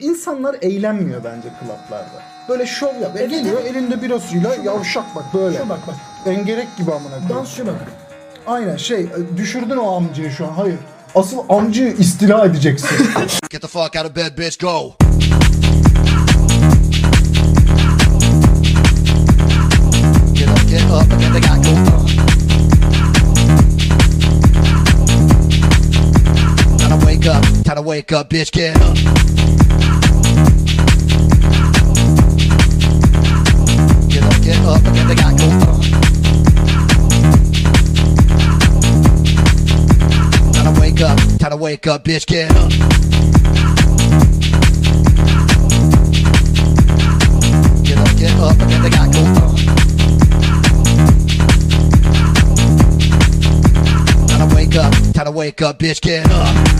insanlar eğlenmiyor bence klaplarda. Böyle şov yap. E, geliyor elinde birasıyla yavşak bak böyle. Şu bak bak. Engerek gibi amına koyayım. Dans şu bak. Aynen şey e, düşürdün o amcayı şu an. Hayır. Asıl amcayı istila edeceksin. Get the fuck out of bed, bitch. Go. Get up, get up, then they got go. Time to wake up, time to wake up, bitch. Get up. Time to wake up, time to wake up, bitch. Get up. Get up, get up. Time to wake up, time to wake up, bitch. Get up.